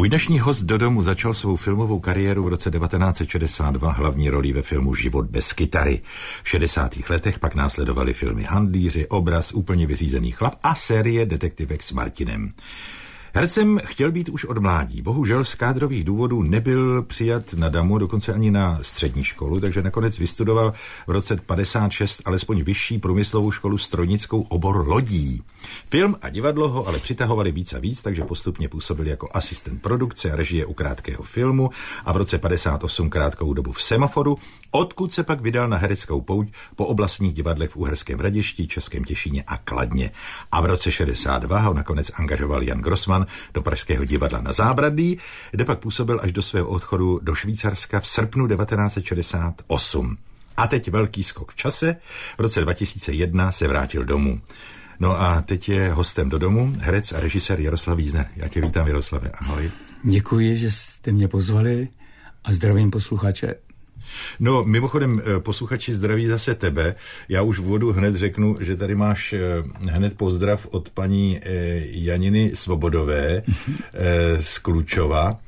Můj dnešní host do domu začal svou filmovou kariéru v roce 1962 hlavní roli ve filmu Život bez kytary. V 60. letech pak následovaly filmy Handlíři, Obraz, Úplně vyřízený chlap a série Detektivek s Martinem. Hercem chtěl být už od mládí. Bohužel z kádrových důvodů nebyl přijat na Damu, dokonce ani na střední školu, takže nakonec vystudoval v roce 56 alespoň vyšší průmyslovou školu strojnickou obor lodí. Film a divadlo ho ale přitahovali víc a víc, takže postupně působil jako asistent produkce a režie u krátkého filmu a v roce 58 krátkou dobu v Semaforu, odkud se pak vydal na hereckou pouť po oblastních divadlech v Uherském Hradišti, Českém Těšíně a Kladně. A v roce 62 ho nakonec angažoval Jan Grossman do Pražského divadla na Zábradlí, kde pak působil až do svého odchodu do Švýcarska v srpnu 1968. A teď velký skok v čase. V roce 2001 se vrátil domů. No a teď je hostem do domu herec a režisér Jaroslav Vízner. Já tě vítám, Jaroslave. Ahoj. Děkuji, že jste mě pozvali a zdravím posluchače. No, mimochodem, eh, posluchači zdraví zase tebe. Já už v vodu hned řeknu, že tady máš eh, hned pozdrav od paní eh, Janiny Svobodové z Klučova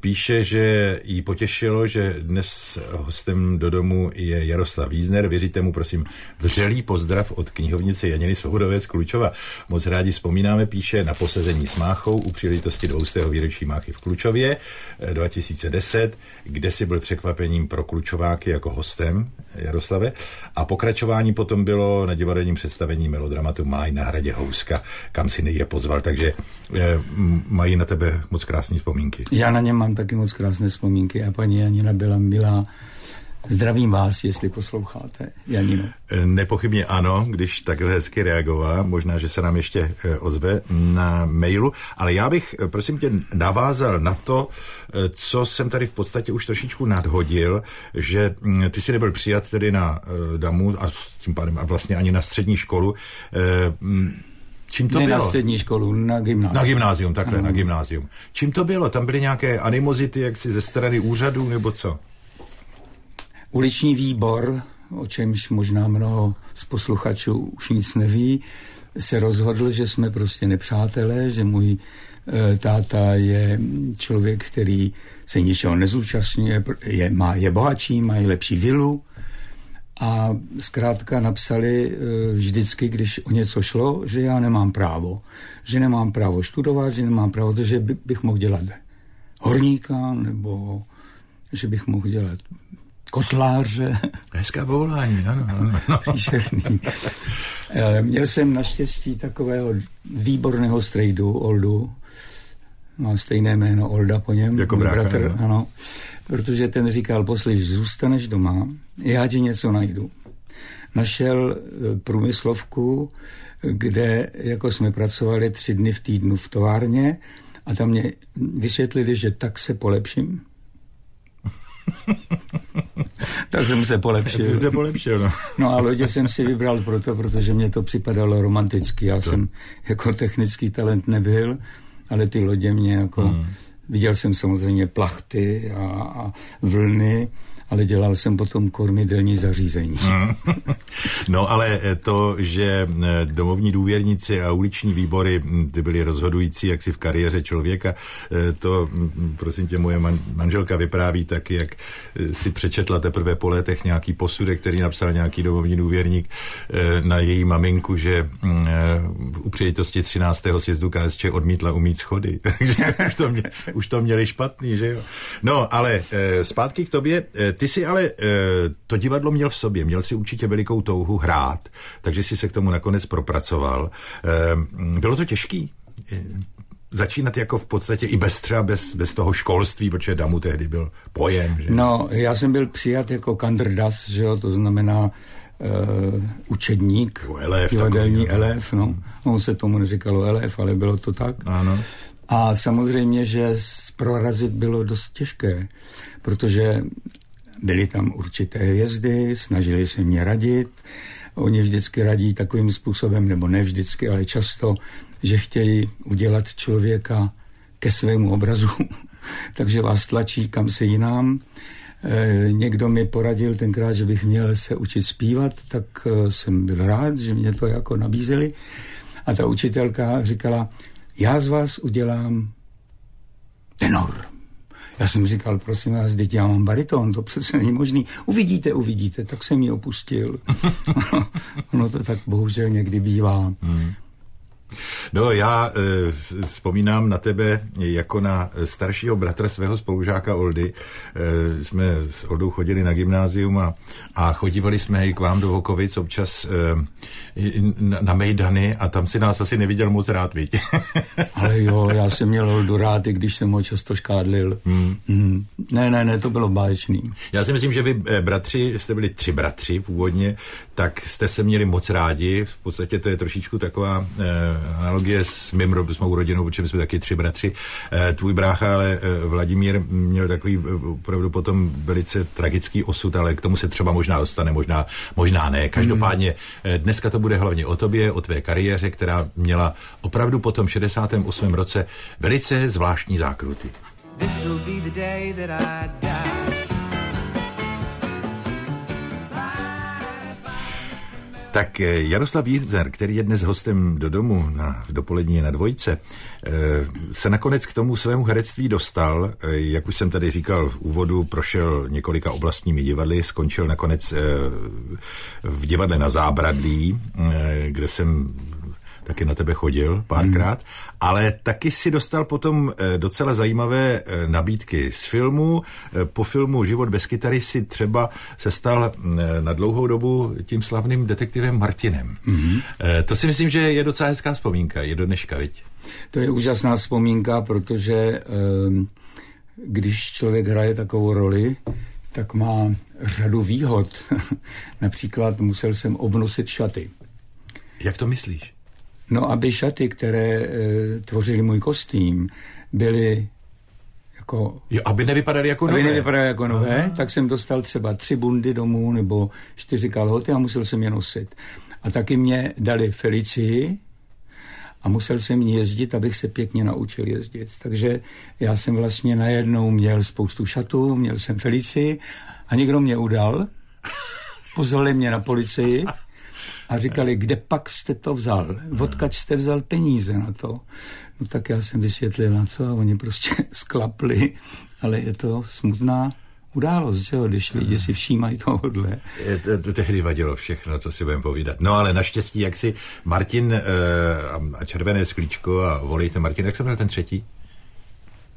píše, že jí potěšilo, že dnes hostem do domu je Jaroslav Vízner. Věříte mu, prosím, vřelý pozdrav od knihovnice Janiny Svobodové z Klučova. Moc rádi vzpomínáme, píše na posezení s Máchou u příležitosti 200. výročí Máchy v Klučově 2010, eh, kde si byl překvapením pro Klučováky jako hostem Jaroslave. A pokračování potom bylo na divadelním představení melodramatu Máj na hradě Houska, kam si je pozval. Takže eh, mají na tebe moc krásné vzpomínky. Já na něm mám taky moc krásné vzpomínky a paní Janina byla milá. Zdravím vás, jestli posloucháte, Janino. Nepochybně ano, když takhle hezky reagovala. Možná, že se nám ještě eh, ozve na mailu. Ale já bych, eh, prosím tě, navázal na to, eh, co jsem tady v podstatě už trošičku nadhodil, že hm, ty si nebyl přijat tedy na DAMu a tím pádem a vlastně ani na střední školu. Čím to ne bylo? na střední školu, na gymnázium. Na gymnázium, takhle, ano. na gymnázium. Čím to bylo? Tam byly nějaké animozity, jak si ze strany úřadů, nebo co? Uliční výbor, o čemž možná mnoho z posluchačů už nic neví, se rozhodl, že jsme prostě nepřátelé, že můj e, táta je člověk, který se ničeho nezúčastňuje, je, má, je bohatší, má lepší vilu, a zkrátka napsali e, vždycky, když o něco šlo, že já nemám právo. Že nemám právo studovat, že nemám právo, že bych mohl dělat horníka, nebo že bych mohl dělat kotláře. Hezká povolání, ano. ano. Příšerný. E, měl jsem naštěstí takového výborného strejdu, Oldu, má stejné jméno Olda po něm. Jako brácha, bratr, ano protože ten říkal, poslyš, zůstaneš doma, já ti něco najdu. Našel e, průmyslovku, kde jako jsme pracovali tři dny v týdnu v továrně a tam mě vysvětlili, že tak se polepším. tak jsem se polepšil. se polepšil, no. no a lodě jsem si vybral proto, protože mě to připadalo romanticky. Já to. jsem jako technický talent nebyl, ale ty lodě mě jako hmm. Viděl jsem samozřejmě plachty a, a vlny, ale dělal jsem potom kormidelní zařízení. Hmm. No ale to, že eh, domovní důvěrníci a uliční výbory hm, ty byly rozhodující jaksi v kariéře člověka, eh, to hm, prosím tě moje manželka vypráví tak, jak eh, si přečetla teprve po letech nějaký posudek, který napsal nějaký domovní důvěrník na její maminku, že hm, u příležitosti 13. sjezdu KSČ odmítla umít schody. Takže už to, mě, už to měli špatný, že jo? No, ale zpátky k tobě ty jsi ale e, to divadlo měl v sobě, měl si určitě velikou touhu hrát, takže si se k tomu nakonec propracoval. E, bylo to těžký? E, začínat jako v podstatě i bez třeba bez, bez toho školství, protože Damu tehdy byl pojem. Že? No, já jsem byl přijat jako kandrdas, že jo, to znamená uh, učedník, elef, divadelní takový, elef, no. On se tomu neříkalo elef, ale bylo to tak. Ano. A samozřejmě, že prorazit bylo dost těžké, protože Byly tam určité hvězdy, snažili se mě radit. Oni vždycky radí takovým způsobem, nebo ne vždycky, ale často, že chtějí udělat člověka ke svému obrazu, takže vás tlačí kam se jinam. E, někdo mi poradil tenkrát, že bych měl se učit zpívat, tak e, jsem byl rád, že mě to jako nabízeli. A ta učitelka říkala, já z vás udělám tenor. Já jsem říkal, prosím vás, děti, já mám bariton, to přece není možný. Uvidíte, uvidíte, tak jsem ji opustil. ono to tak bohužel někdy bývá. Hmm. No já e, vzpomínám na tebe jako na staršího bratra svého spolužáka Oldy. E, jsme s Oldou chodili na gymnázium a, a chodívali jsme i k vám do Vokovic občas e, na, na Mejdany a tam si nás asi neviděl moc rád, víte. Ale jo, já jsem měl Oldu rád, i když jsem ho často škádlil. Hmm. Hmm. Ne, ne, ne, to bylo báječný. Já si myslím, že vy bratři, jste byli tři bratři původně, tak jste se měli moc rádi. V podstatě to je trošičku taková analogie s, mým, s mou rodinou, protože jsme taky tři bratři. Eh, tvůj brácha, ale eh, Vladimír měl takový eh, opravdu potom velice tragický osud, ale k tomu se třeba možná dostane, možná, možná ne. Každopádně dneska to bude hlavně o tobě, o tvé kariéře, která měla opravdu po tom 68. roce velice zvláštní zákruty. This will be the day that I die. Tak eh, Jaroslav Jířzer, který je dnes hostem do domu na, v dopolední na dvojce, eh, se nakonec k tomu svému herectví dostal. Eh, jak už jsem tady říkal v úvodu, prošel několika oblastními divadly, skončil nakonec v divadle na Zábradlí, kde jsem taky na tebe chodil párkrát, hmm. ale taky si dostal potom eh, docela zajímavé eh, nabídky z filmu. Eh, po filmu Život bez kytary si třeba se stal na dlouhou dobu tím slavným detektivem Martinem. Hmm. To si myslím, že je docela hezká vzpomínka, je do dneška, viď? To je úžasná vzpomínka, protože ehm, když člověk hraje takovou roli, tak má řadu výhod. Například musel jsem obnosit šaty. Jak to myslíš? No, aby šaty, které e, tvořily můj kostým, byly jako... Jo, aby nevypadaly jako aby nové. Aby nevypadaly jako nové, Aha. tak jsem dostal třeba tři bundy domů nebo čtyři kalhoty a musel jsem je nosit. A taky mě dali Felicii a musel jsem jezdit, abych se pěkně naučil jezdit. Takže já jsem vlastně najednou měl spoustu šatů, měl jsem Felicii a někdo mě udal, pozvali mě na policii a říkali, kde pak jste to vzal? Odkaď jste vzal peníze na to? No tak já jsem vysvětlil na co a oni prostě sklapli, ale je to smutná událost, že jo, když lidi si všímají tohohle. To, to tehdy vadilo všechno, co si budeme povídat. No ale naštěstí, jak si Martin e, a Červené sklíčko a volejte Martin, jak se byl ten třetí?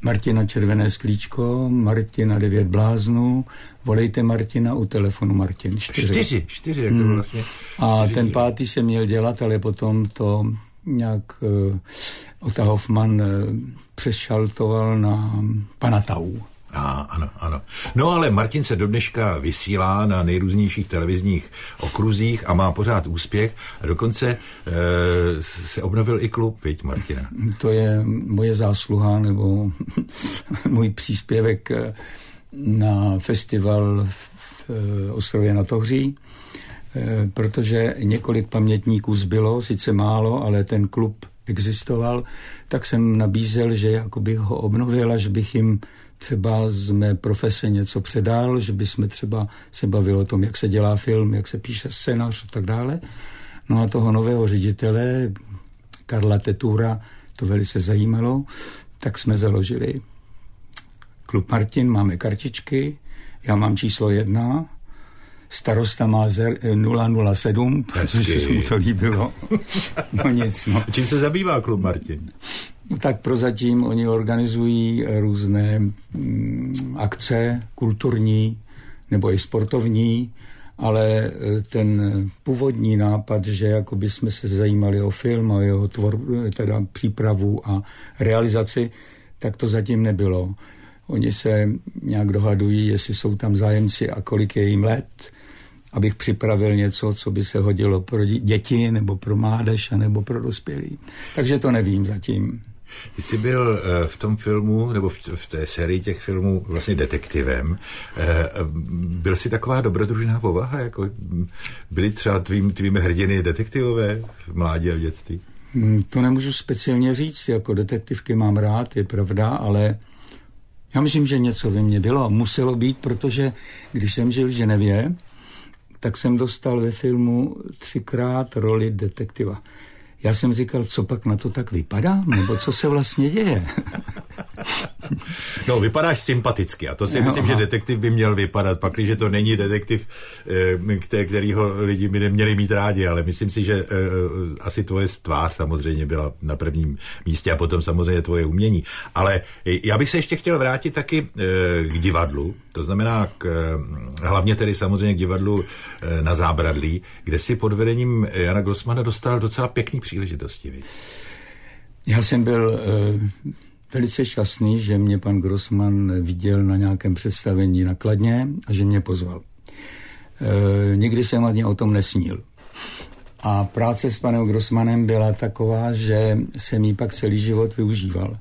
Martina Červené sklíčko, Martina Devět bláznů, volejte Martina u telefonu Martin. Čtyři. Čtyři, čtyři, jak to hmm. vlastně. A čtyři. ten pátý se měl dělat, ale potom to nějak uh, Ota Hoffman uh, přešaltoval na Panatau. A, ano, ano. No ale Martin se do dneška vysílá na nejrůznějších televizních okruzích a má pořád úspěch. A dokonce e, se obnovil i klub, viď, Martina? To je moje zásluha nebo můj příspěvek eh, na festival v eh, Ostrově na Tohří, protože několik pamětníků zbylo, sice málo, ale ten klub existoval, tak jsem nabízel, že jako bych ho obnovil a že bych jim třeba z mé profese něco předal, že bychom třeba se bavili o tom, jak se dělá film, jak se píše scénář a tak dále. No a toho nového ředitele, Karla Tetura, to velice zajímalo, tak jsme založili Klub Martin, máme kartičky, já mám číslo jedna, starosta má 007, protože se mu to líbilo. No nic, no. Čím se zabývá klub Martin? Tak prozatím oni organizují různé mm, akce kulturní nebo i sportovní, ale e, ten původní nápad, že jako by jsme se zajímali o film a jeho tvor, teda přípravu a realizaci, tak to zatím nebylo. Oni se nějak dohadují, jestli jsou tam zájemci a kolik je jim let, abych připravil něco, co by se hodilo pro děti, nebo pro mládež, nebo pro dospělí. Takže to nevím zatím. Ty jsi byl eh, v tom filmu, nebo v té sérii těch filmů vlastně detektivem. Eh, byl jsi taková dobrodružná povaha? Jako byli třeba tvým, tvými hrdiny detektivové v mládí a v dětství? Hmm, to nemůžu speciálně říct, jako detektivky mám rád, je pravda, ale já myslím, že něco ve mně bylo. Muselo být, protože když jsem žil v Ženevě, tak jsem dostal ve filmu třikrát roli detektiva. Já jsem říkal, co pak na to tak vypadá, nebo co se vlastně děje. No, vypadáš sympaticky a to si no, myslím, aha. že detektiv by měl vypadat, pak, když to není detektiv, eh, kterýho lidi by neměli mít rádi, ale myslím si, že eh, asi tvoje tvář samozřejmě byla na prvním místě a potom samozřejmě tvoje umění. Ale já bych se ještě chtěl vrátit taky k divadlu, to znamená k, hlavně tedy samozřejmě k divadlu na Zábradlí, kde si pod vedením Jana Grossmana dostal docela pěkný příležitosti. Víc. Já jsem byl velice šťastný, že mě pan Grossman viděl na nějakém představení na Kladně a že mě pozval. Uh, nikdy jsem ani o tom nesnil. A práce s panem Grossmanem byla taková, že jsem ji pak celý život využíval.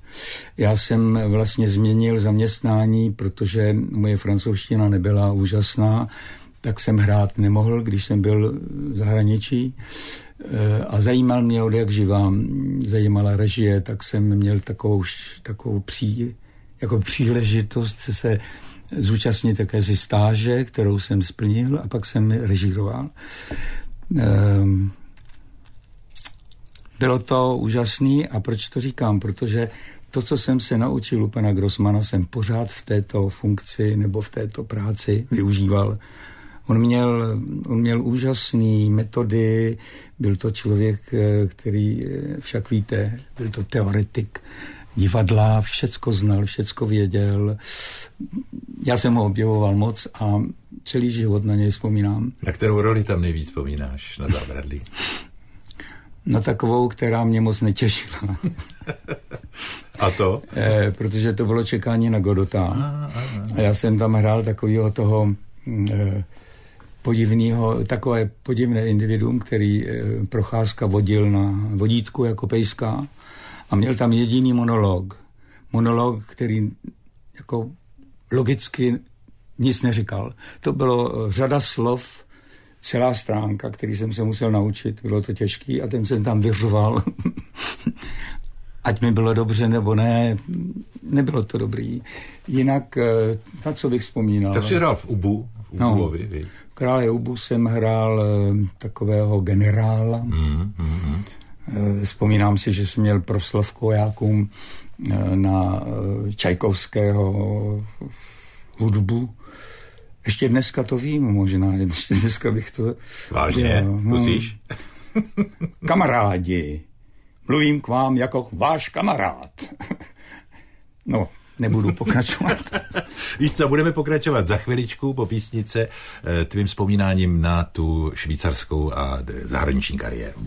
Já jsem vlastně změnil zaměstnání, protože moje francouzština nebyla úžasná, tak jsem hrát nemohl, když jsem byl v zahraničí. Eh, a zajímal mě od jak živá, zajímala režie, tak jsem měl takovou, takovou pří, jako příležitost se zúčastnit také si stáže, kterou jsem splnil a pak jsem režíroval. Ehm, bylo to úžasný a proč to říkám? Protože to, co jsem se naučil u pana Grossmana, jsem pořád v této funkci nebo v této práci využíval On měl, on měl úžasné metody, byl to člověk, eh, který, eh, však víte, byl to teoretik divadla, všecko znal, všecko věděl. Já jsem ho objevoval moc a celý život na něj vzpomínám. Na kterou roli tam nejvíc vzpomínáš na zábradlí? Na takovou, která mě moc netěšila. A to? E, protože to bylo čekání na Godota. A, a, a. a já jsem tam hrál takového toho e, podivného, takové podivné individuum, který eh, Procházka vodil na vodítku jako pejská a měl tam jediný monolog. Monolog, který jako logicky nic neříkal. To bylo eh, řada slov, celá stránka, který jsem se musel naučit, bylo to těžký a ten jsem tam vyřoval. Ať mi bylo dobře nebo ne, nebylo to dobrý. Jinak, eh, na co bych vzpomínal? Tak jsi hrál v Ubu, v Ubulovi, no, Krále Ubu jsem hrál eh, takového generála. Mm, mm, mm. Vzpomínám si, že jsem měl proslov kojákům eh, na Čajkovského hudbu. Ještě dneska to vím, možná, ještě dneska bych to... Vážně? No. Zkusíš? Kamarádi, mluvím k vám jako váš kamarád. no, nebudu pokračovat. Víš co, budeme pokračovat za chviličku po písnice eh, tvým vzpomínáním na tu švýcarskou a zahraniční kariéru.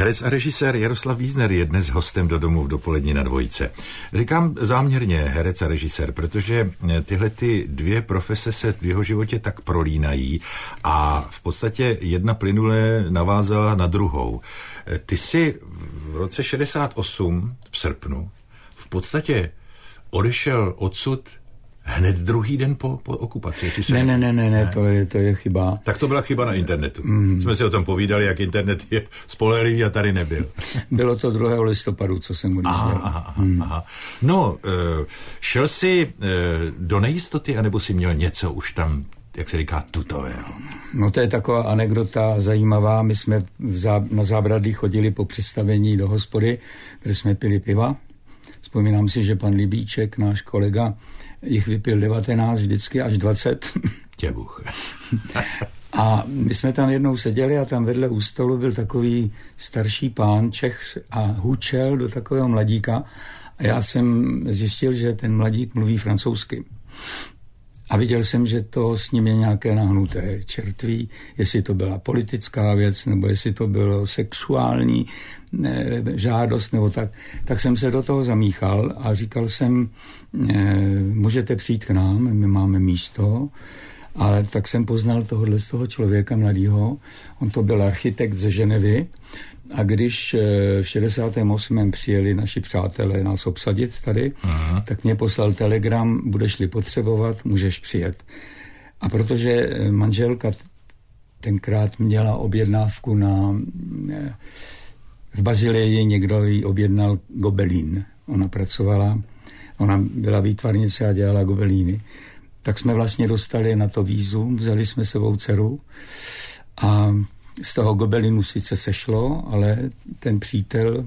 Herec a režisér Jaroslav Vízner je dnes hostem do domu v dopolední na dvojice. Říkám záměrně herec a režisér, protože tyhle ty dvě profese se v jeho životě tak prolínají a v podstatě jedna plynule navázala na druhou. Ty jsi v roce 68 v srpnu v podstatě odešel odsud hned druhý den po, po okupaci. Jestli se ne, ne, ne, ne, ne, to je, to je chyba. Tak to byla chyba na internetu. Mm. Jsme si o tom povídali, jak internet je spolehlivý a tady nebyl. Bylo to 2. listopadu, co jsem odjížděl. Aha, aha, mm. aha. No, uh, šel jsi uh, do nejistoty, anebo jsi měl něco už tam jak se říká, tutového. No to je taková anekdota zajímavá. My jsme v zá, na zábradlí chodili po představení do hospody, kde jsme pili piva. Vzpomínám si, že pan Libíček, náš kolega, jich vypil 19 vždycky až 20. Těbuch. a my jsme tam jednou seděli a tam vedle u stolu byl takový starší pán Čech a hučel do takového mladíka a já jsem zjistil, že ten mladík mluví francouzsky. A viděl jsem, že to s ním je nějaké nahnuté čertví, jestli to byla politická věc, nebo jestli to bylo sexuální ne, žádost, nebo tak. Tak jsem se do toho zamíchal a říkal jsem, e, můžete přijít k nám, my máme místo. Ale tak jsem poznal tohohle z toho člověka mladého. On to byl architekt ze Ženevy a když eh, v 68. přijeli naši přátelé nás obsadit tady, Aha. tak mě poslal telegram, budeš-li potřebovat, můžeš přijet. A protože eh, manželka tenkrát měla objednávku na... Eh, v Bazileji někdo jí objednal gobelín. Ona pracovala, ona byla výtvarnice a dělala gobelíny. Tak jsme vlastně dostali na to vízu, vzali jsme sebou dceru a z toho gobelinu sice sešlo, ale ten přítel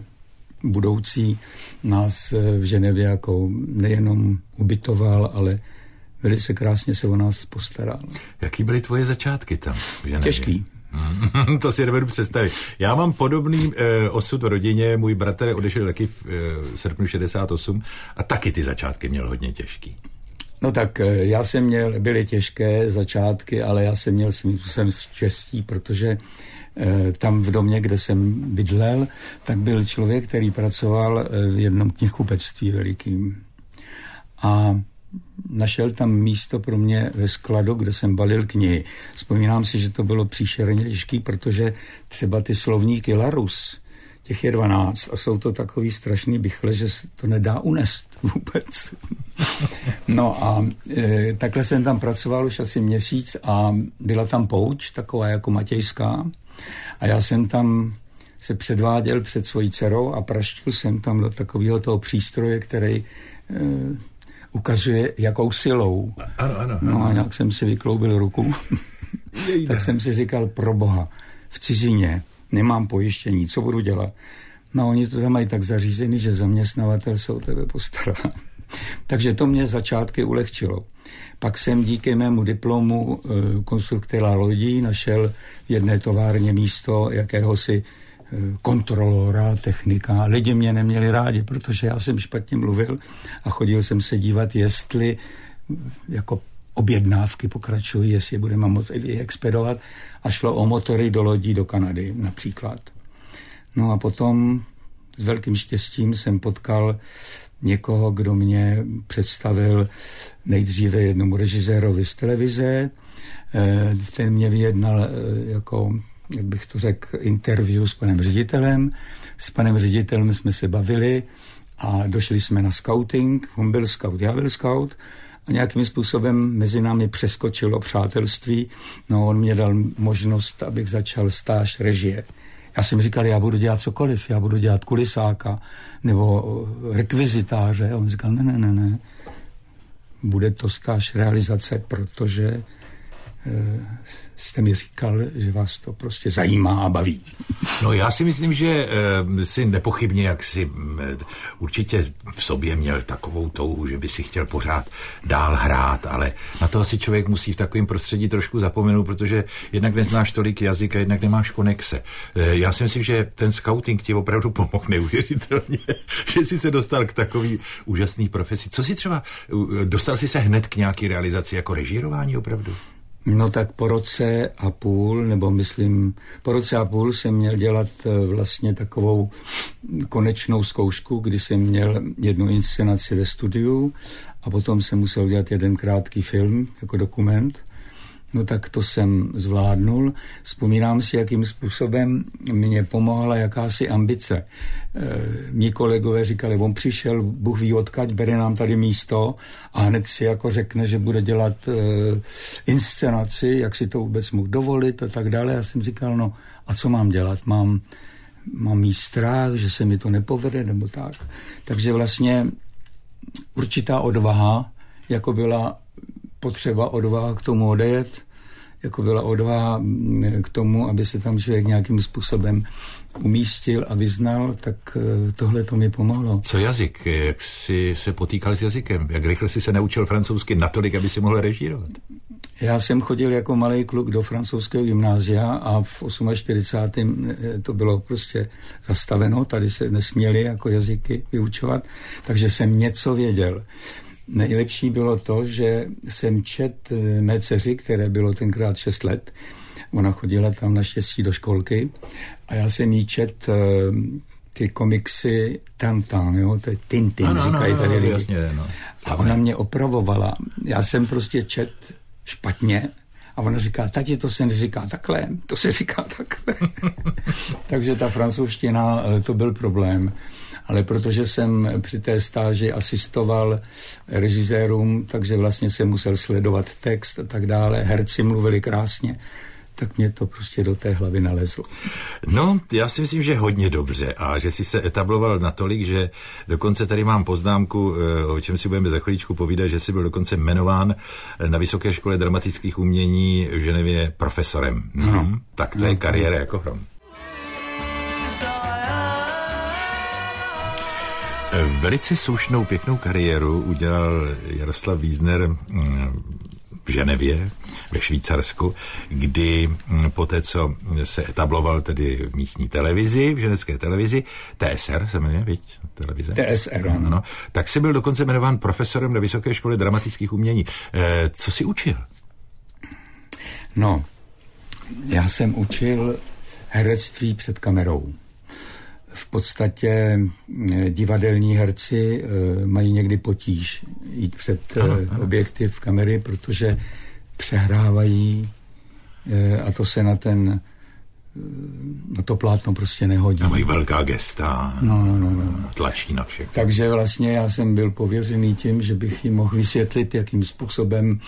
budoucí nás eh, v Ženevě jako nejenom ubytoval, ale velice krásně se o nás postaral. Jaký byly tvoje začátky tam v Ženevě? Těžký. to si nevedu představit. Já mám podobný e, osud v rodině, můj bratr odešel taky v e, srpnu 68 a taky ty začátky měl hodně těžký. No tak e, já jsem měl, byly těžké začátky, ale já jsem měl svým způsobem štěstí, protože e, tam v domě, kde jsem bydlel, tak byl člověk, který pracoval v jednom knihkupectví velikým. A našel tam místo pro mě ve skladu, kde jsem balil knihy. Vzpomínám si, že to bylo příšerně těžký, protože třeba ty slovníky Larus, těch je 12 a jsou to takový strašný bychle, že se to nedá unést vůbec. No a e, takhle jsem tam pracoval už asi měsíc a byla tam pouč, taková jako matějská a já jsem tam se předváděl před svojí dcerou a praštil jsem tam do takového toho přístroje, který e, ukazuje, jakou silou. Ano, ano. No a nějak jsem si vykloubil ruku. tak jsem si říkal, pro boha, v cizině nemám pojištění, co budu dělat? No oni to tam mají tak zařízený, že zaměstnavatel se o tebe postará. Takže to mě začátky ulehčilo. Pak jsem díky mému diplomu e, konstruktéra lodí našel v jedné továrně místo jakéhosi kontrolora, technika. Lidi mě neměli rádi, protože já jsem špatně mluvil a chodil jsem se dívat, jestli jako objednávky pokračují, jestli budeme moci je expedovat a šlo o motory do lodí do Kanady například. No a potom s velkým štěstím jsem potkal někoho, kdo mě představil nejdříve jednomu režisérovi z televize, eh, ten mě vyjednal eh, jako jak bych to řekl, interview s panem ředitelem. S panem ředitelem jsme se bavili a došli jsme na scouting. On byl scout, já byl scout a nějakým způsobem mezi námi přeskočilo přátelství. No, on mě dal možnost, abych začal stáž režie. Já jsem říkal, já budu dělat cokoliv, já budu dělat kulisáka nebo rekvizitáře. A on říkal, ne, ne, ne, ne. Bude to stáž realizace, protože jste mi říkal, že vás to prostě zajímá a baví. No já si myslím, že e, si nepochybně, jak si e, určitě v sobě měl takovou touhu, že by si chtěl pořád dál hrát, ale na to asi člověk musí v takovém prostředí trošku zapomenout, protože jednak neznáš tolik jazyka, jednak nemáš konexe. Já si myslím, že ten scouting ti opravdu pomohl neuvěřitelně, že jsi se dostal k takový úžasný profesi. Co si třeba, dostal jsi se hned k nějaký realizaci jako režírování opravdu? No tak po roce a půl, nebo myslím, po roce a půl jsem měl dělat eh, vlastně takovou konečnou zkoušku, kdy jsem měl jednu inscenaci ve studiu a potom jsem musel dělat jeden krátký film jako dokument – No tak to jsem zvládnul. Vzpomínám si, jakým způsobem mě pomohla jakási ambice. E, mí kolegové říkali, on přišel, Bůh ví odkaď, bere nám tady místo a hned si jako řekne, že bude dělat e, inscenaci, jak si to vůbec mohl dovolit a tak dále. Já jsem říkal, no a co mám dělat? Mám, mám mít strach, že se mi to nepovede nebo tak. Takže vlastně určitá odvaha, jako byla potřeba odvaha k tomu odejet, jako byla odvaha mm, k tomu, aby se tam člověk nějakým způsobem umístil a vyznal, tak eh, tohle to mi pomohlo. Co jazyk? Jak jsi se potýkal s jazykem? Jak rychle jsi se naučil francouzsky natolik, aby si mohl režírovat? Já jsem chodil jako malý kluk do francouzského gymnázia a v 48. Eh, to bylo prostě zastaveno, tady se nesměli jako jazyky vyučovat, takže jsem něco věděl. Nejlepší bylo to, že jsem čet eh, mé dceři, které bylo tenkrát 6 let, ona chodila tam naštěstí do školky a já jsem jí čet eh, ty komiksy Tantan, jo, to je Tintin, ano, říkají tady lidi. Jasně, no. A ona mě opravovala. Já jsem prostě čet špatně a ona říká, tati, to se neříká takhle, to se říká takhle. Takže ta francouzština, eh, to byl problém ale protože jsem při té stáži asistoval režisérům, takže vlastně jsem musel sledovat text a tak dále. Herci mluvili krásně, tak mě to prostě do té hlavy nalezlo. No, já si myslím, že hodně dobře a že si se etabloval natolik, že dokonce tady mám poznámku, eh, o čem si budeme za chvíličku povídat, že jsi byl dokonce jmenován eh, na Vysoké škole dramatických umění v Ženevě profesorem. No. Tak to je kariéra jako hrom. Velice slušnou, pěknou kariéru udělal Jaroslav Wiesner mm, v Ženevě, ve Švýcarsku, kdy mm, po té, co se etabloval tedy v místní televizi, v ženevské televizi, TSR se jmenuje, viď, televize? TSR, ano. no, tak si byl dokonce jmenován profesorem na Vysoké škole dramatických umění. E, co si učil? No, já jsem učil herectví před kamerou. V podstatě eh, divadelní herci eh, mají někdy potíž jít před ano, eh, ano. objektiv kamery, protože přehrávají a to se na ten na to plátno prostě nehodí. A mají velká gesta, no, no, no, no. tlačí na všechno. Takže vlastně já jsem byl pověřený tím, že bych jim mohl vysvětlit, jakým způsobem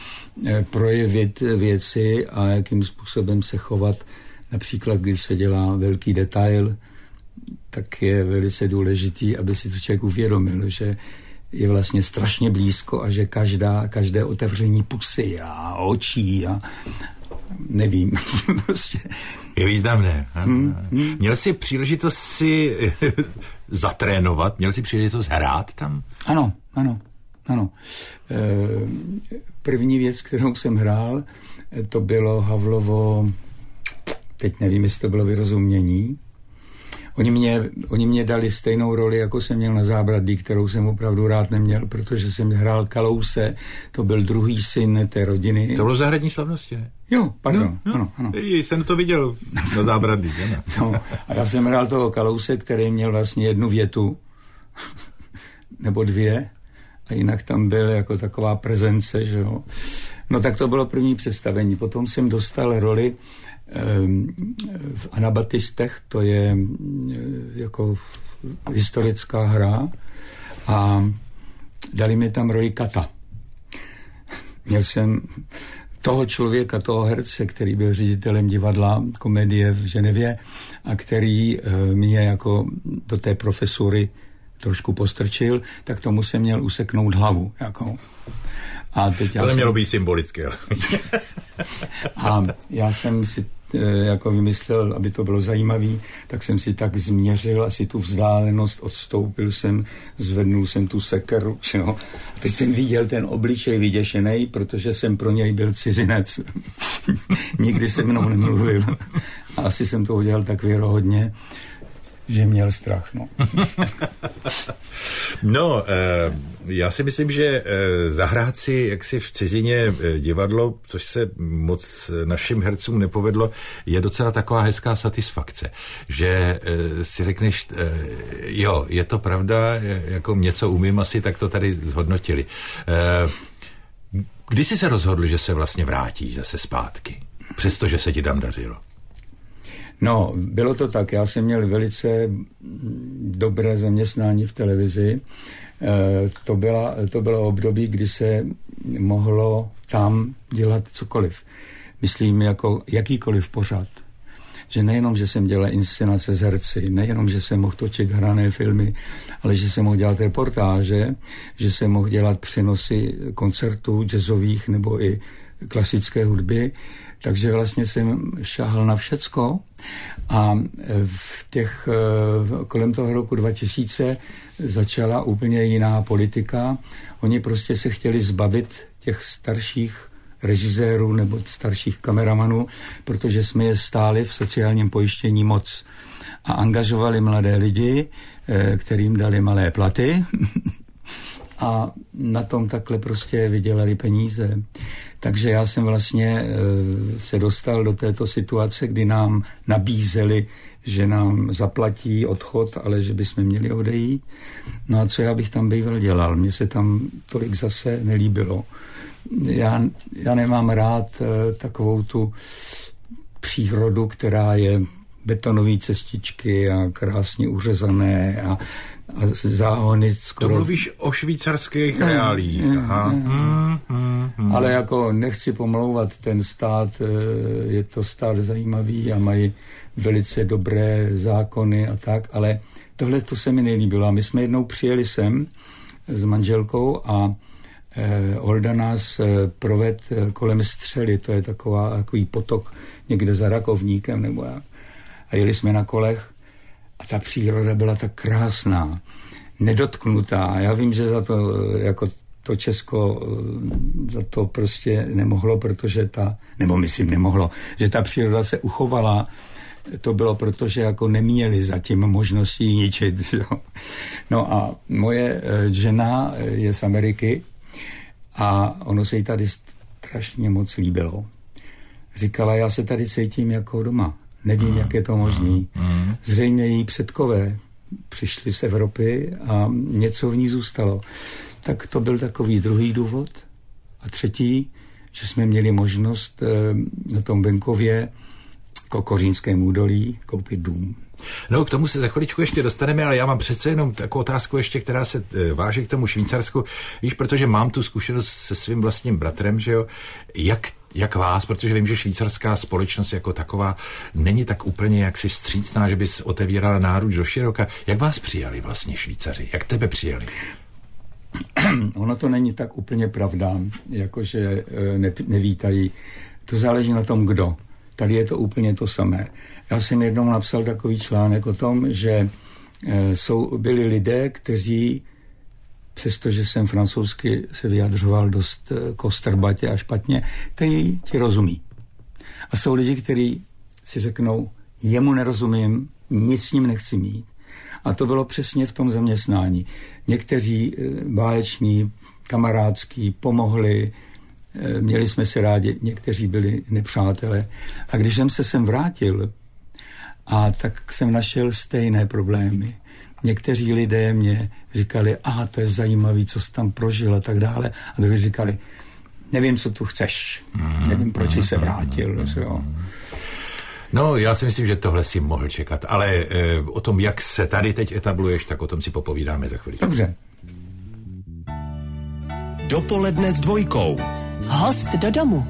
projevit věci a jakým způsobem se chovat. Například, když se dělá velký detail, tak je velice důležitý, aby si to člověk uvědomil, že je vlastně strašně blízko a že každá, každé otevření pusy a očí a nevím. prostě. Je významné. Hmm, hmm. Měl jsi příležitost si zatrénovat, měl jsi příležitost hrát tam? Ano, ano, ano. E, první věc, kterou jsem hrál, to bylo Havlovo, teď nevím, jestli to bylo vyrozumění, Oni mě, oni mě dali stejnou roli, jako jsem měl na zábradlí, kterou jsem opravdu rád neměl, protože jsem hrál Kalouse, to byl druhý syn té rodiny. To bylo zahradní slavnosti, ne? Jo, pardon, no, no. ano, ano. Jsem to viděl na zábradlí, no, a já jsem hrál toho Kalouse, který měl vlastně jednu větu, nebo dvě, a jinak tam byl jako taková prezence, že jo. No tak to bylo první představení. Potom jsem dostal roli v Anabatistech, to je eh, jako historická hra a dali mi tam roli kata. Měl jsem toho člověka, toho herce, který byl ředitelem divadla komedie v Ženevě a který eh, mě jako do té profesury trošku postrčil, tak tomu jsem měl useknout hlavu. Jako. A teď já Ale jsem... mělo být symbolické. a já jsem si jako vymyslel, aby to bylo zajímavý, tak jsem si tak změřil asi tu vzdálenost, odstoupil jsem, zvednul jsem tu sekeru, jo. A teď jsem viděl ten obličej vyděšený, protože jsem pro něj byl cizinec. Nikdy se mnou nemluvil. Asi jsem to udělal tak věrohodně, že měl strach. No, no eh, já si myslím, že eh, zahrát si jaksi v cizině eh, divadlo, což se moc našim hercům nepovedlo, je docela taková hezká satisfakce, že si řekneš, jo, je to pravda, jako něco umím asi, tak to tady zhodnotili. Kdy jsi se rozhodl, že se vlastně vrátíš zase zpátky, přestože se ti tam dařilo? No, bylo to tak. Já jsem měl velice dobré zaměstnání v televizi. E, to, byla, to bylo období, kdy se mohlo tam dělat cokoliv. Myslím, jako jakýkoliv pořad. Že nejenom, že jsem dělal inscenace z herci, nejenom, že jsem mohl točit hrané filmy, ale že jsem mohl dělat reportáže, že jsem mohl dělat přenosy koncertů jazzových nebo i klasické hudby, takže vlastně jsem šáhl na všecko a v těch, eh, kolem toho roku 2000 začala úplně jiná politika. Oni prostě se chtěli zbavit těch starších režisérů nebo starších kameramanů, protože jsme je stáli v sociálním pojištění moc a angažovali mladé lidi, eh, kterým dali malé platy a na tom takhle prostě vydělali peníze. Takže já jsem vlastně eh, se dostal do této situace, kdy nám nabízeli, že nám zaplatí odchod, ale že bychom měli odejít. No a co já bych tam býval dělal? Mně se tam tolik zase nelíbilo. Já, já nemám rád eh, takovou tu přírodu, která je betonové cestičky a krásně uřezané a a záhony skoro... To mluvíš o švýcarských reálích. Hmm, Aha. Hmm, hmm, hmm, hmm. Ale jako nechci pomlouvat ten stát, eh, je to stát zajímavý a mají velice dobré zákony a tak, ale tohle to se mi nelíbilo. A my jsme jednou přijeli sem s manželkou a eh, Olda nás eh, proved eh, kolem střely, to je taková, takový potok někde za Rakovníkem nebo jak. A jeli jsme na kolech a ta příroda byla tak krásná, nedotknutá. Já vím, že za to jako to Česko za to prostě nemohlo, protože ta, nebo myslím nemohlo, že ta příroda se uchovala to bylo proto, že jako neměli zatím možnosti ničit. Jo. No a moje eh, žena eh, je z Ameriky a ono se jí tady strašně moc líbilo. Říkala, já se tady cítím jako doma. Nevím, mm, jak je to možný. Mm, mm. Zřejmě její předkové přišli z Evropy a něco v ní zůstalo. Tak to byl takový druhý důvod. A třetí, že jsme měli možnost eh, na tom venkově Kokořínském údolí koupit dům. No, k tomu se za chviličku ještě dostaneme, ale já mám přece jenom takovou otázku ještě, která se e, váže k tomu Švýcarsku. Víš, protože mám tu zkušenost se svým vlastním bratrem, že jo, jak jak vás, protože vím, že švýcarská společnost jako taková není tak úplně jaksi vstřícná, že bys otevírala náruč do široka. Jak vás přijali vlastně Švýcaři? Jak tebe přijali? Ono to není tak úplně pravda, jakože e, ne, nevítají. To záleží na tom, kdo. Tady je to úplně to samé. Já jsem jednou napsal takový článek o tom, že eh, jsou, byli lidé, kteří přestože jsem francouzsky se vyjadřoval dost eh, kostrbatě a špatně, který ti rozumí. A jsou lidi, kteří si řeknou, jemu nerozumím, nic s ním nechci mít. A to bylo přesně v tom zaměstnání. Někteří eh, báječní, kamarádský pomohli, Eh, měli jsme se rádi, někteří byli nepřátelé. A když jsem se sem vrátil, a tak jsem našel stejné problémy. Někteří lidé mě říkali, aha, to je zajímavý, co jsi tam prožil a tak dále. A druhý říkali, nevím, co tu chceš, mm, nevím, proč jsi se vrátil. Mm, jo. No, já si myslím, že tohle si mohl čekat, ale e, o tom, jak se tady teď etabluješ, tak o tom si popovídáme za chvíli. Dobře. Dopoledne s dvojkou. Host do domu.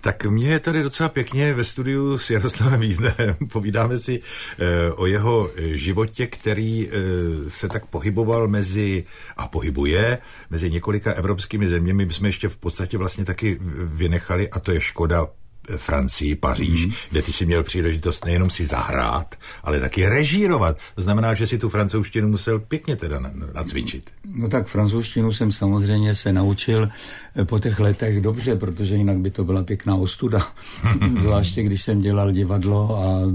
Tak mě je tady docela pěkně ve studiu s Jaroslavem Víznerem. Povídáme si e, o jeho životě, který se tak pohyboval mezi, a pohybuje, mezi několika evropskými zeměmi. My jsme ještě v podstatě vlastně taky vynechali, a to je škoda, Francii, Paříž, mm. kde ty si měl příležitost nejenom si zahrát, ale taky režírovat. To znamená, že si tu francouzštinu musel pěkně teda nacvičit. No tak francouzštinu jsem samozřejmě se naučil eh, po těch letech dobře, protože jinak by to byla pěkná ostuda. Zvláště když jsem dělal divadlo a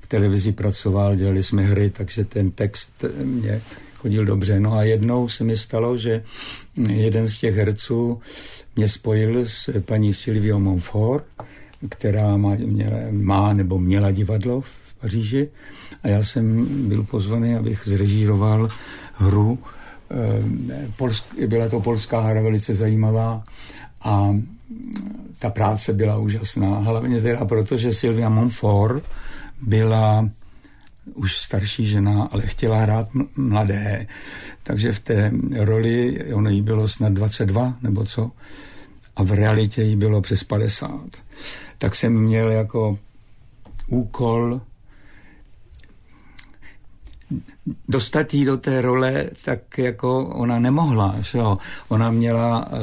v televizi pracoval, dělali jsme hry, takže ten text mě chodil dobře. No a jednou se mi stalo, že jeden z těch herců mě spojil s paní Silvio Monfort, která má, měla, má nebo měla divadlo v Paříži a já jsem byl pozvaný, abych zrežíroval hru. Eh, Polsk, byla to polská hra velice zajímavá a ta práce byla úžasná. Hlavně teda proto, že Sylvia Monfort byla už starší žena, ale chtěla hrát mladé. Takže v té roli, ono jí bylo snad 22 nebo co, a v realitě jí bylo přes 50 tak jsem měl jako úkol dostat jí do té role, tak jako ona nemohla. Že jo? Ona měla uh,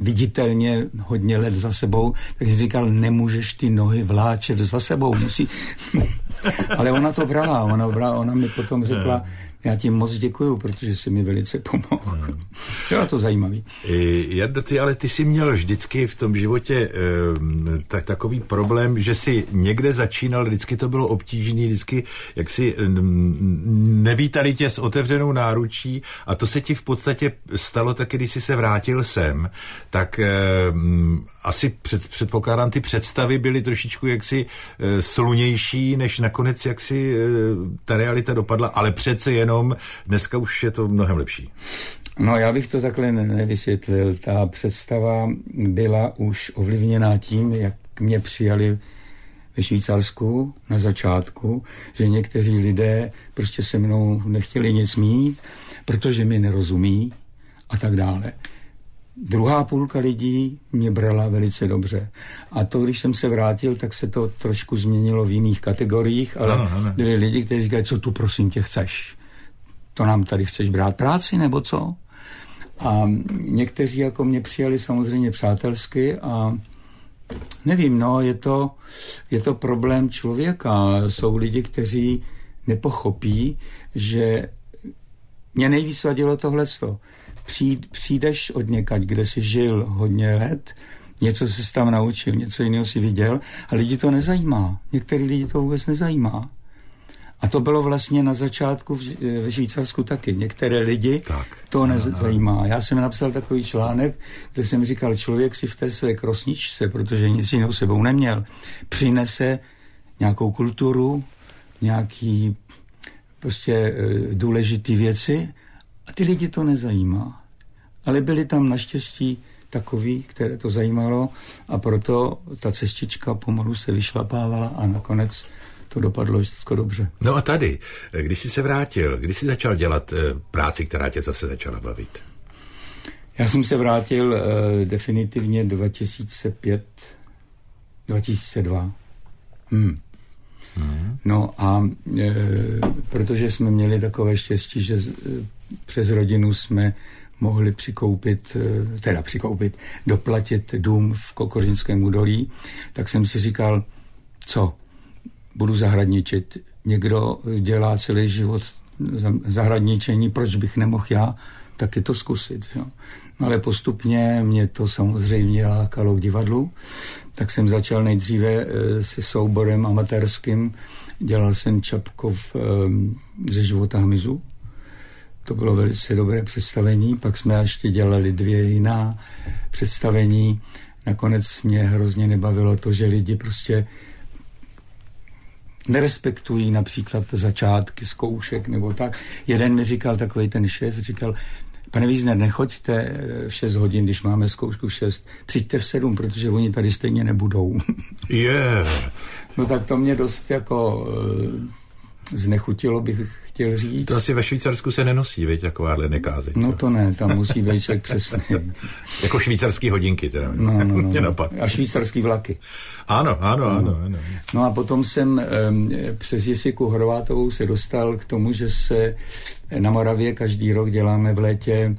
viditelně hodně let za sebou, tak říkal, nemůžeš ty nohy vláčet za sebou, musí... Ale ona to brala, ona, brala, ona mi potom řekla, já ti moc děkuju, protože jsi mi velice pomohl. Hmm. Bylo to zajímavý. Jardo, ty, ale ty jsi měl vždycky v tom životě tak, takový problém, že si někde začínal, vždycky to bylo obtížné, vždycky jak si nevítali tě s otevřenou náručí a to se ti v podstatě stalo taky, když jsi se vrátil sem, tak asi před, předpokládám, ty představy byly trošičku jaksi e, slunější, než nakonec jaksi e, ta realita dopadla, ale přece jen jenom, dneska už je to mnohem lepší. No já bych to takhle nevysvětlil. Ta představa byla už ovlivněná tím, jak mě přijali ve Švýcarsku na začátku, že někteří lidé prostě se mnou nechtěli nic mít, protože mi nerozumí a tak dále. Druhá půlka lidí mě brala velice dobře. A to, když jsem se vrátil, tak se to trošku změnilo v jiných kategoriích, ale ano, ano. byli lidi, kteří říkají, co tu prosím tě chceš to nám tady chceš brát práci nebo co? A někteří jako mě přijali samozřejmě přátelsky a Nevím, no, je to, je to problém člověka. Jsou lidi, kteří nepochopí, že mě nejvíc vadilo tohleto. Přijdeš od někať, kde jsi žil hodně let, něco se tam naučil, něco jiného si viděl a lidi to nezajímá. Některý lidi to vůbec nezajímá. A to bylo vlastně na začátku v, v Švýcarsku taky. Některé lidi tak. to nezajímá. Já jsem napsal takový článek, kde jsem říkal, člověk si v té své krosničce, protože nic jiného sebou neměl, přinese nějakou kulturu, nějaký prostě e, důležitý věci a ty lidi to nezajímá. Ale byli tam naštěstí takový, které to zajímalo a proto ta cestička pomalu se vyšlapávala a nakonec to dopadlo všechno dobře. No a tady, když jsi se vrátil, když jsi začal dělat eh, práci, která tě zase začala bavit? Já jsem se vrátil uh, definitivně 2005, 2002. Hmm. Hmm. No a e, protože jsme měli takové štěstí, že e, přes rodinu jsme mohli přikoupit, e, teda přikoupit, doplatit dům v Kokořinském údolí, tak jsem si říkal, co, budu zahradničit. Někdo dělá celý život zahradničení, proč bych nemohl já taky to zkusit. Jo. Ale postupně mě to samozřejmě lákalo k divadlu, tak jsem začal nejdříve e, se souborem amatérským. Dělal jsem Čapkov e, ze života hmyzu. To bylo velice dobré představení. Pak jsme ještě dělali dvě jiná představení. Nakonec mě hrozně nebavilo to, že lidi prostě nerespektují například začátky zkoušek nebo tak. Jeden mi říkal, takový ten šéf, říkal, pane Vízner, nechoďte eh, v 6 hodin, když máme zkoušku v 6, přijďte v 7, protože oni tady stejně nebudou. Je. Yeah. No tak to mě dost jako eh, znechutilo, bych chtěl říct. To asi ve Švýcarsku se nenosí, veď, takováhle nekázeň. No to ne, tam musí být člověk přesný. jako švýcarský hodinky teda. No, no, no, no. A švýcarský vlaky. Ano, ano, ano, ano, ano. No a potom jsem um, přes Jesiku Horvátovou se dostal k tomu, že se na Moravě každý rok děláme v létě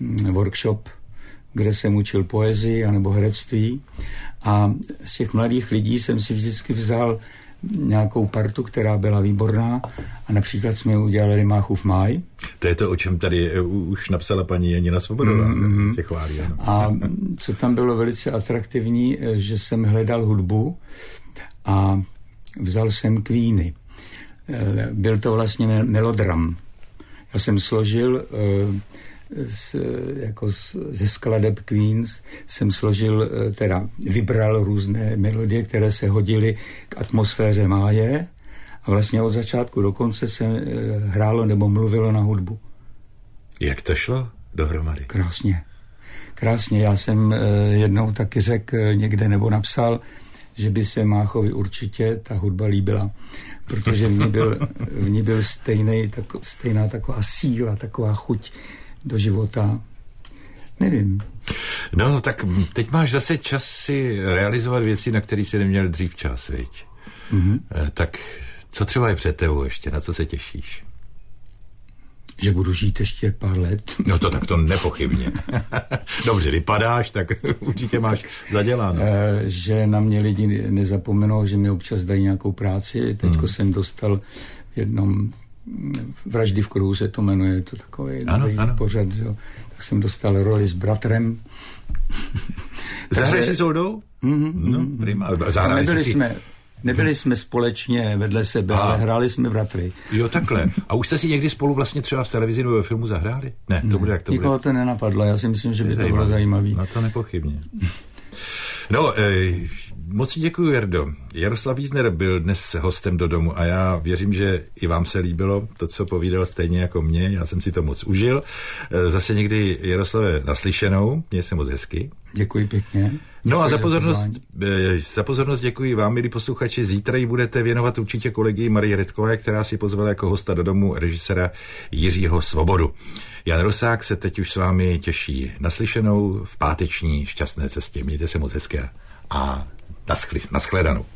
um, workshop, kde jsem učil poezii anebo herectví. A z těch mladých lidí jsem si vždycky vzal nějakou partu, která byla výborná a například jsme udělali Máchu v máj. To je to, o čem tady eh, už napsala paní Janina Svobodová, mm-hmm. tě chválí. Ano. A co tam bylo velice atraktivní, eh, že jsem hledal hudbu a vzal jsem Queeny. Eh, byl to vlastně melodram. Já jsem složil z, jako z, ze skladeb Queens jsem složil, eh, teda vybral různé melodie, které se hodily k atmosféře máje a vlastně od začátku do konce se eh, hrálo nebo mluvilo na hudbu. Jak to šlo dohromady? Krásně. Krásně. Já jsem eh, jednou taky řekl někde nebo napsal, že by se Máchovi určitě ta hudba líbila, protože v ní byl, v ní byl stejný, tak, stejná taková síla, taková chuť do života. Nevím. No, tak teď máš zase čas si realizovat věci, na které jsi neměl dřív čas, viď? Mm-hmm. Tak co třeba je před tebou ještě, na co se těšíš? Že budu žít ještě pár let. No to tak to nepochybně. Dobře, vypadáš, tak určitě máš zaděláno. Eh, že na mě lidi nezapomenou, že mi občas dají nějakou práci. Teďko hmm. jsem dostal v jednom Vraždy v kruhu se to jmenuje, je to takový ano, ano. pořad, jo. tak jsem dostal roli s bratrem. Zahraješ si soudou? Mm-hmm, no, mhm. prima. Nebyli si... jsme, Nebyli jsme společně vedle sebe, a. ale hráli jsme bratry. Jo, takhle. A už jste si někdy spolu vlastně třeba v televizi nebo ve filmu zahráli? Ne, to ne, bude jak to Nikoho bude. to nenapadlo, já si myslím, že by to bylo zajímavé. No to nepochybně. No, e, moc děkuji, Jardo. Jaroslav Vízner byl dnes hostem do domu a já věřím, že i vám se líbilo to, co povídal stejně jako mě. Já jsem si to moc užil. E, zase někdy Jaroslave naslyšenou. Měj se moc hezky. Děkuji pěkně. No a za pozornost, e, za pozornost děkuji vám, milí posluchači. Zítra ji budete věnovat určitě kolegii Marie Redkové, která si pozvala jako hosta do domu režisera Jiřího Svobodu. Jan Rosák se teď už s vámi těší naslyšenou v páteční šťastné cestě. Mějte se moc hezké a naschledanou.